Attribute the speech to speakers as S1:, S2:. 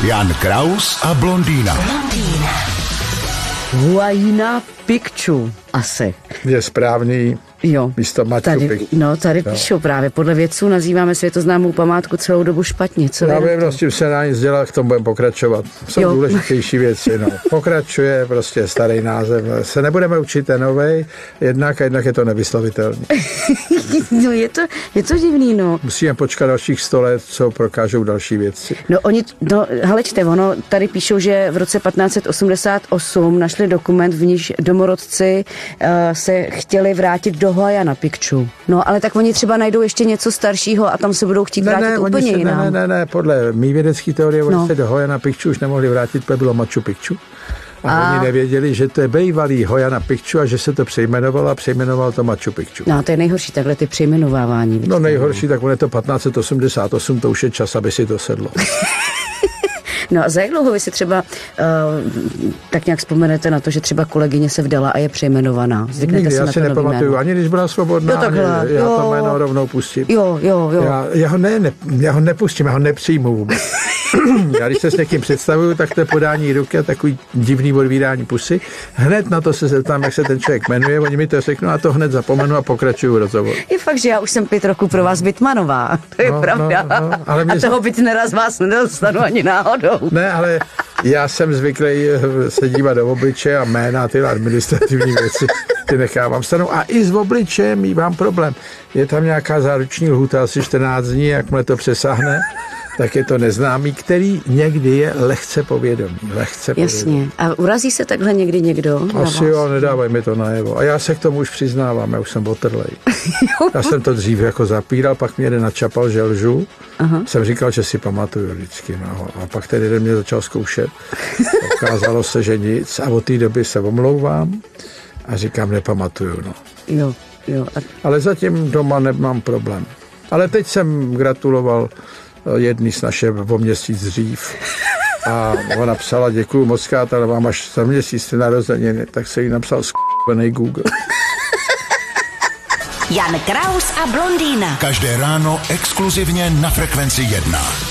S1: Jan Kraus a blondýna.
S2: Huayna Picchu asi.
S3: Je správný
S2: Jo.
S3: místo Machu
S2: Tady,
S3: Picchu.
S2: no, tady
S3: Jo.
S2: píšou právě. Podle vědců nazýváme světoznámou památku celou dobu špatně. Co
S3: Já
S2: na
S3: vím,
S2: to?
S3: no, s tím se dá nic dělat, k tomu budeme pokračovat. Jsou
S2: Jo.
S3: důležitější věci. No. Pokračuje prostě starý název. Se nebudeme učit ten novej, jednak a jednak je to nevyslovitelný.
S2: no, je, to, je to divný, no.
S3: Musíme počkat dalších 100 let, co prokážou další věci.
S2: No oni, no, hele čte, ono, tady píšou, že v roce 1588 našli dokument, v níž domorodci uh, se chtěli vrátit do Huayana Picchu. No, ale tak oni třeba najdou ještě něco staršího a tam se budou chtít vrátit
S3: oni
S2: úplně
S3: se, ne,
S2: jinam.
S3: ne, ne, ne, podle mý vědecké teorie, oni
S2: No.
S3: se do Hojana Picchu už nemohli vrátit, protože bylo Machu Picchu. A,
S2: A-
S3: oni nevěděli, že to je bývalý Hojana Picchu a že se to přejmenovalo a přejmenoval to Machu Picchu.
S2: No, to je nejhorší, takhle ty přejmenovávání.
S3: No nejhorší, tak on je to 1588, to už je čas, aby si to sedlo.
S2: No a za jak dlouho vy si třeba uh, tak nějak vzpomenete na to, že třeba kolegyně se vdala a je přejmenovaná? Zvyknete
S3: Nikdy,
S2: si
S3: já
S2: na
S3: si
S2: to
S3: nepamatuju, ani když byla svobodná,
S2: Jo, takhle,
S3: ani, já
S2: jo.
S3: to jméno rovnou pustím.
S2: Jo, jo, jo.
S3: Já, já, ho ne, ne, já ho nepustím, já ho nepřijmu vůbec. já když se s někým představuju, tak to je podání ruky a takový divný odvírání pusy. Hned na to se zeptám, jak se ten člověk jmenuje, oni mi to řeknou a to hned zapomenu a pokračuju rozhovor.
S2: Je fakt, že já už jsem pět roků pro vás Bitmanová. To je
S3: No,
S2: pravda.
S3: no, no, ale mě
S2: a toho Bitnera z vás nedostanu ani náhodou.
S3: Ne, ale já jsem zvyklý eh, se dívat do obličeje a jména, ty administrativní věci, ty nechávám stranou. A i s obličejem mývám problém. Je tam nějaká záruční lhuta, asi 14 dní, jakmile to přesáhne, tak je to neznámý, který někdy je lehce povědomý. Lehce povědomý.
S2: Jasně. A urazí se takhle někdy někdo?
S3: Asi jo, nedávaj mi to najevo. A já se k tomu už přiznávám, já už jsem otrlej. Já jsem to dřív jako zapíral, pak mě jeden načapal, že lžu. Aha. Jsem říkal, že si pamatuju vždycky. No. A pak ten jeden mě začal zkoušet. Ukázalo se, že nic. A od té doby se omlouvám a říkám, nepamatuju. No.
S2: Jo, jo. A
S3: Ale zatím doma nemám problém. Ale teď jsem gratuloval jedný z naše o měsíc dřív. A ona psala, děkuju moc krát, ale vám až za měsíc ty narozeniny, tak se jí napsal skvělý Google.
S4: Jan Kraus a blondýna.
S1: Každé ráno exkluzivně na Frekvenci 1.